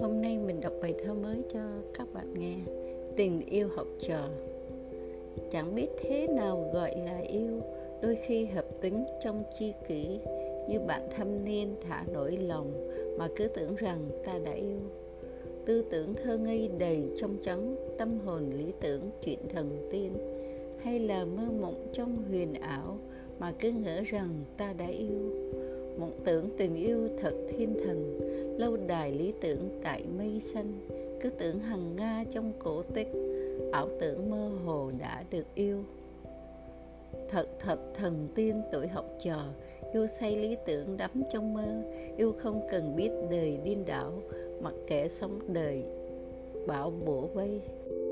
Hôm nay mình đọc bài thơ mới cho các bạn nghe. Tình yêu học trò. Chẳng biết thế nào gọi là yêu, đôi khi hợp tính trong chi kỷ. Như bạn thâm niên thả nổi lòng, mà cứ tưởng rằng ta đã yêu. Tư tưởng thơ ngây đầy trong trắng, tâm hồn lý tưởng chuyện thần tiên. Hay là mơ mộng trong huyền ảo, mà cứ ngỡ rằng ta đã yêu mộng tưởng tình yêu thật thiên thần. Lâu đài lý tưởng tại mây xanh, cứ tưởng hằng nga trong cổ tích. Ảo tưởng mơ hồ đã được yêu. Thật thật thần tiên tuổi học trò, yêu say lý tưởng đắm trong mơ. Yêu không cần biết đời điên đảo, mặc kệ sống đời bão bổ vây. thank you